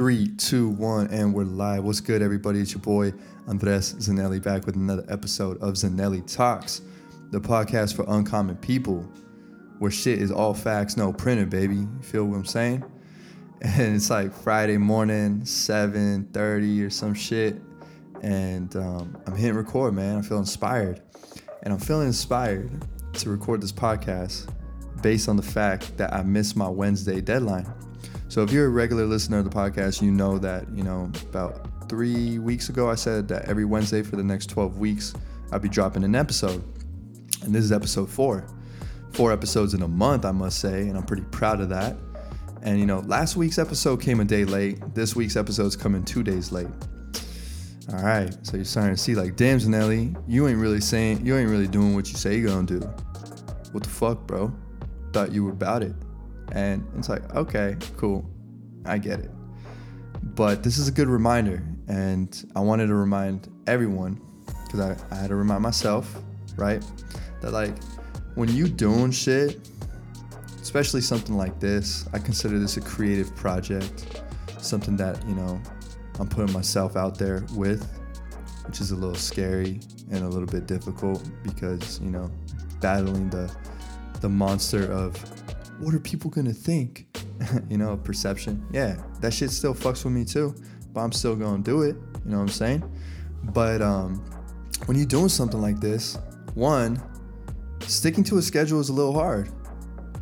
Three, two, one, and we're live. What's good, everybody? It's your boy Andres Zanelli back with another episode of Zanelli Talks, the podcast for uncommon people, where shit is all facts, no printed, baby. You feel what I'm saying? And it's like Friday morning, 7:30 or some shit, and um, I'm hitting record, man. I feel inspired, and I'm feeling inspired to record this podcast based on the fact that I missed my Wednesday deadline. So if you're a regular listener of the podcast, you know that, you know, about three weeks ago, I said that every Wednesday for the next 12 weeks, I'd be dropping an episode. And this is episode four. Four episodes in a month, I must say, and I'm pretty proud of that. And, you know, last week's episode came a day late. This week's episode's coming two days late. All right, so you're starting to see, like, damn, Zanelli, you ain't really saying, you ain't really doing what you say you're gonna do. What the fuck, bro? Thought you were about it. And it's like, okay, cool. I get it. But this is a good reminder. And I wanted to remind everyone, because I, I had to remind myself, right? That like when you doing shit, especially something like this, I consider this a creative project, something that, you know, I'm putting myself out there with, which is a little scary and a little bit difficult because, you know, battling the the monster of what are people gonna think? you know, perception. Yeah, that shit still fucks with me too, but I'm still gonna do it. You know what I'm saying? But um, when you're doing something like this, one, sticking to a schedule is a little hard.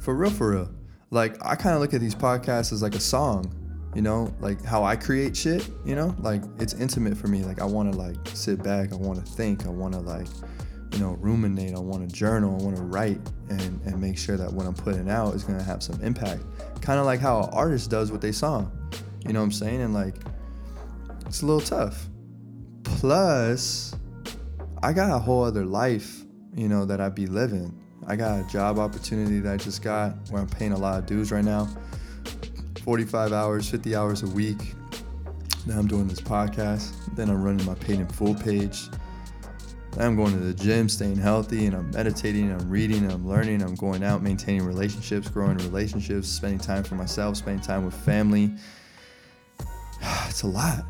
For real, for real. Like I kind of look at these podcasts as like a song. You know, like how I create shit. You know, like it's intimate for me. Like I want to like sit back. I want to think. I want to like you know, ruminate. I want to journal. I want to write and, and make sure that what I'm putting out is going to have some impact. Kind of like how an artist does with their song. You know what I'm saying? And like, it's a little tough. Plus, I got a whole other life, you know, that I be living. I got a job opportunity that I just got where I'm paying a lot of dues right now 45 hours, 50 hours a week. Now I'm doing this podcast. Then I'm running my paid in full page I'm going to the gym, staying healthy, and I'm meditating, I'm reading, I'm learning, I'm going out, maintaining relationships, growing relationships, spending time for myself, spending time with family. It's a lot.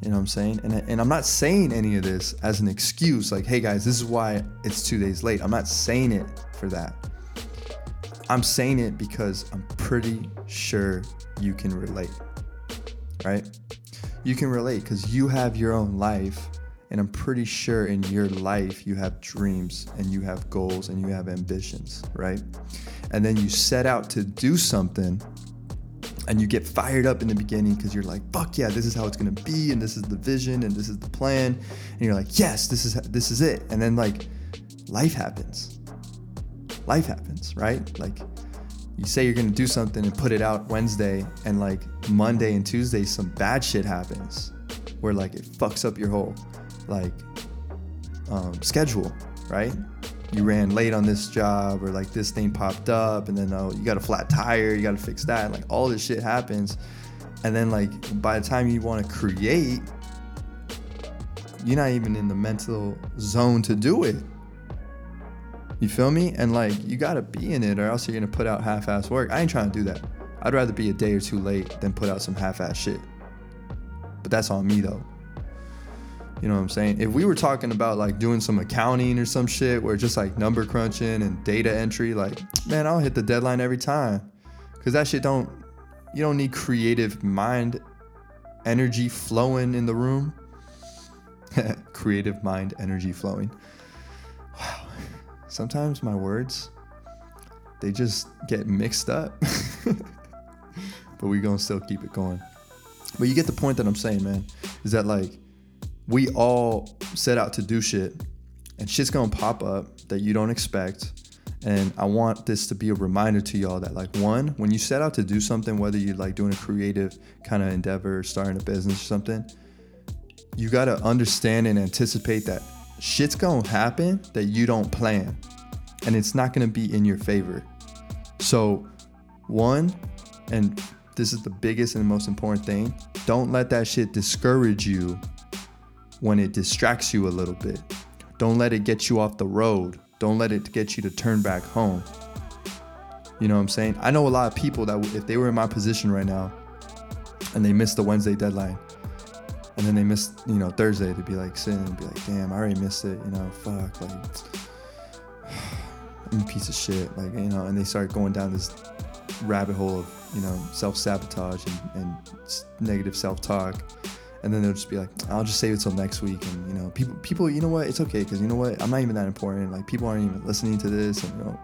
You know what I'm saying? And, and I'm not saying any of this as an excuse, like, hey guys, this is why it's two days late. I'm not saying it for that. I'm saying it because I'm pretty sure you can relate, right? You can relate because you have your own life and I'm pretty sure in your life you have dreams and you have goals and you have ambitions, right? And then you set out to do something and you get fired up in the beginning because you're like, fuck yeah, this is how it's gonna be, and this is the vision, and this is the plan, and you're like, yes, this is this is it. And then like life happens. Life happens, right? Like you say you're gonna do something and put it out Wednesday, and like Monday and Tuesday, some bad shit happens where like it fucks up your whole like um, schedule, right? You ran late on this job, or like this thing popped up, and then oh, you got a flat tire, you got to fix that. Like all this shit happens, and then like by the time you want to create, you're not even in the mental zone to do it. You feel me? And like you gotta be in it, or else you're gonna put out half-ass work. I ain't trying to do that. I'd rather be a day or two late than put out some half-ass shit. But that's on me though. You know what I'm saying? If we were talking about like doing some accounting or some shit where just like number crunching and data entry, like, man, I'll hit the deadline every time. Cause that shit don't, you don't need creative mind energy flowing in the room. creative mind energy flowing. Wow. Sometimes my words, they just get mixed up. but we're gonna still keep it going. But you get the point that I'm saying, man, is that like we all set out to do shit and shit's gonna pop up that you don't expect. And I want this to be a reminder to y'all that, like, one, when you set out to do something, whether you're like doing a creative kind of endeavor, starting a business or something, you gotta understand and anticipate that shit's gonna happen that you don't plan. And it's not gonna be in your favor. So, one, and this is the biggest and most important thing don't let that shit discourage you when it distracts you a little bit. Don't let it get you off the road. Don't let it get you to turn back home. You know what I'm saying? I know a lot of people that if they were in my position right now, and they missed the Wednesday deadline. And then they missed, you know, Thursday to be like sitting and be like, damn, I already missed it, you know, fuck, like I'm a piece of shit. Like, you know, and they start going down this rabbit hole of, you know, self-sabotage and, and negative self-talk. And then they'll just be like, I'll just save it till next week. And, you know, people, people, you know what? It's okay. Cause you know what? I'm not even that important. Like people aren't even listening to this and, you know,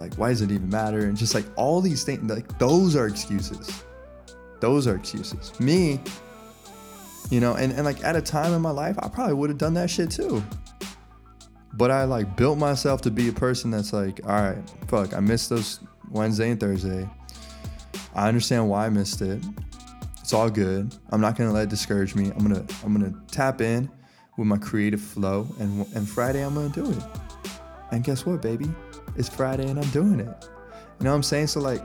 like, why does it even matter? And just like all these things, like those are excuses. Those are excuses. Me, you know, and, and like at a time in my life, I probably would have done that shit too. But I like built myself to be a person that's like, all right, fuck, I missed those Wednesday and Thursday. I understand why I missed it. It's all good. I'm not gonna let it discourage me. I'm gonna I'm gonna tap in with my creative flow, and and Friday I'm gonna do it. And guess what, baby? It's Friday and I'm doing it. You know what I'm saying? So like,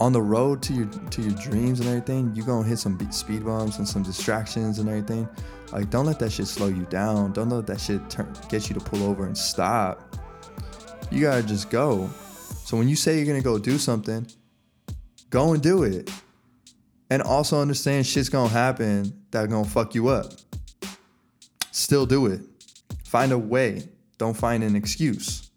on the road to your to your dreams and everything, you're gonna hit some speed bumps and some distractions and everything. Like, don't let that shit slow you down. Don't let that shit turn, get you to pull over and stop. You gotta just go. So when you say you're gonna go do something, go and do it. And also understand shit's gonna happen that gonna fuck you up. Still do it. Find a way. Don't find an excuse.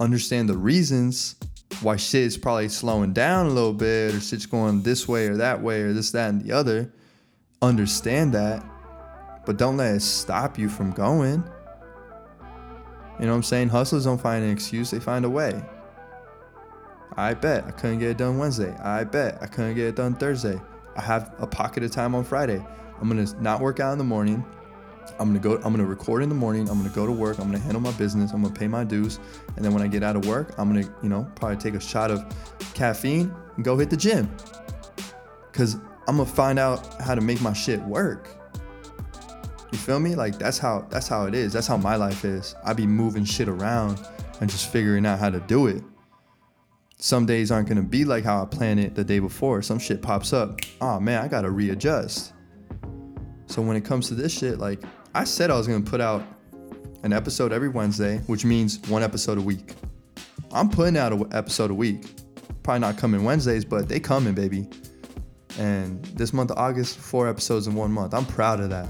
Understand the reasons why shit is probably slowing down a little bit or shit's going this way or that way or this, that, and the other. Understand that, but don't let it stop you from going. You know what I'm saying? Hustlers don't find an excuse, they find a way. I bet I couldn't get it done Wednesday. I bet I couldn't get it done Thursday. I have a pocket of time on Friday. I'm gonna not work out in the morning. I'm gonna go. I'm gonna record in the morning. I'm gonna go to work. I'm gonna handle my business. I'm gonna pay my dues, and then when I get out of work, I'm gonna, you know, probably take a shot of caffeine and go hit the gym. Cause I'm gonna find out how to make my shit work. You feel me? Like that's how that's how it is. That's how my life is. I be moving shit around and just figuring out how to do it. Some days aren't gonna be like how I planned it the day before. Some shit pops up. Oh man, I gotta readjust. So when it comes to this shit, like I said I was gonna put out an episode every Wednesday, which means one episode a week. I'm putting out an episode a week. Probably not coming Wednesdays, but they coming, baby. And this month of August, four episodes in one month. I'm proud of that.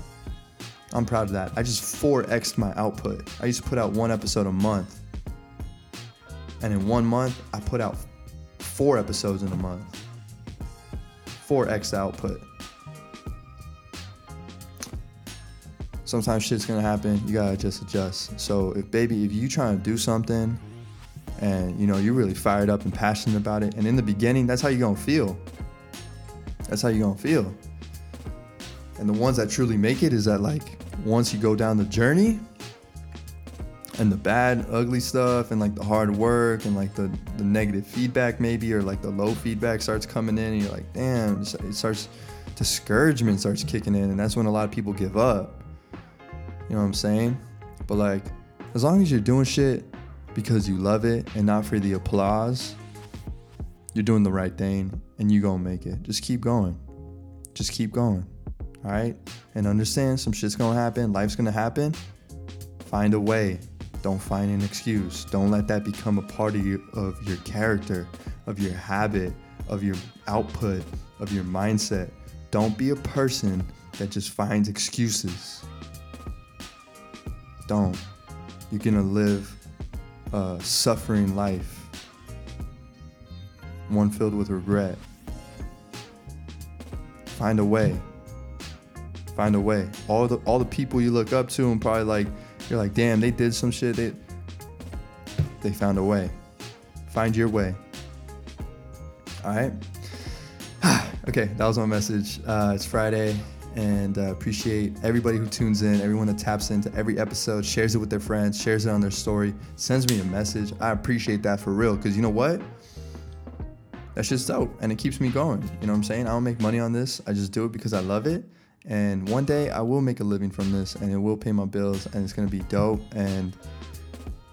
I'm proud of that. I just 4x'd my output. I used to put out one episode a month. And in one month, I put out four episodes in a month. 4x output. sometimes shit's gonna happen. You gotta just adjust. So if baby, if you trying to do something and you know you're really fired up and passionate about it, and in the beginning, that's how you're gonna feel. That's how you're gonna feel. And the ones that truly make it is that like once you go down the journey and the bad, ugly stuff and like the hard work and like the, the negative feedback maybe or like the low feedback starts coming in and you're like, damn, it starts discouragement starts kicking in and that's when a lot of people give up you know what I'm saying? But like, as long as you're doing shit because you love it and not for the applause, you're doing the right thing and you gonna make it. Just keep going. Just keep going. All right? And understand some shit's gonna happen, life's gonna happen. Find a way. Don't find an excuse. Don't let that become a part of your of your character, of your habit, of your output, of your mindset. Don't be a person that just finds excuses don't. You're gonna live a suffering life, one filled with regret. Find a way. Find a way. All the all the people you look up to and probably like you're like, damn, they did some shit. They they found a way. Find your way. All right. okay, that was my message. Uh, it's Friday and uh, appreciate everybody who tunes in, everyone that taps into every episode, shares it with their friends, shares it on their story, sends me a message. I appreciate that for real because you know what? That's just dope and it keeps me going. You know what I'm saying? I don't make money on this, I just do it because I love it. And one day I will make a living from this and it will pay my bills and it's gonna be dope. And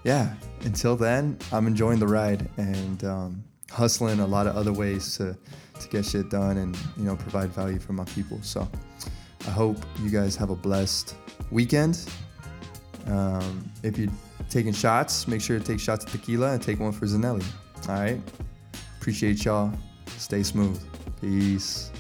yeah, until then, I'm enjoying the ride and um, hustling a lot of other ways to, to get shit done and you know provide value for my people. So I hope you guys have a blessed weekend. Um, if you're taking shots, make sure to take shots of tequila and take one for Zanelli. All right. Appreciate y'all. Stay smooth. Peace.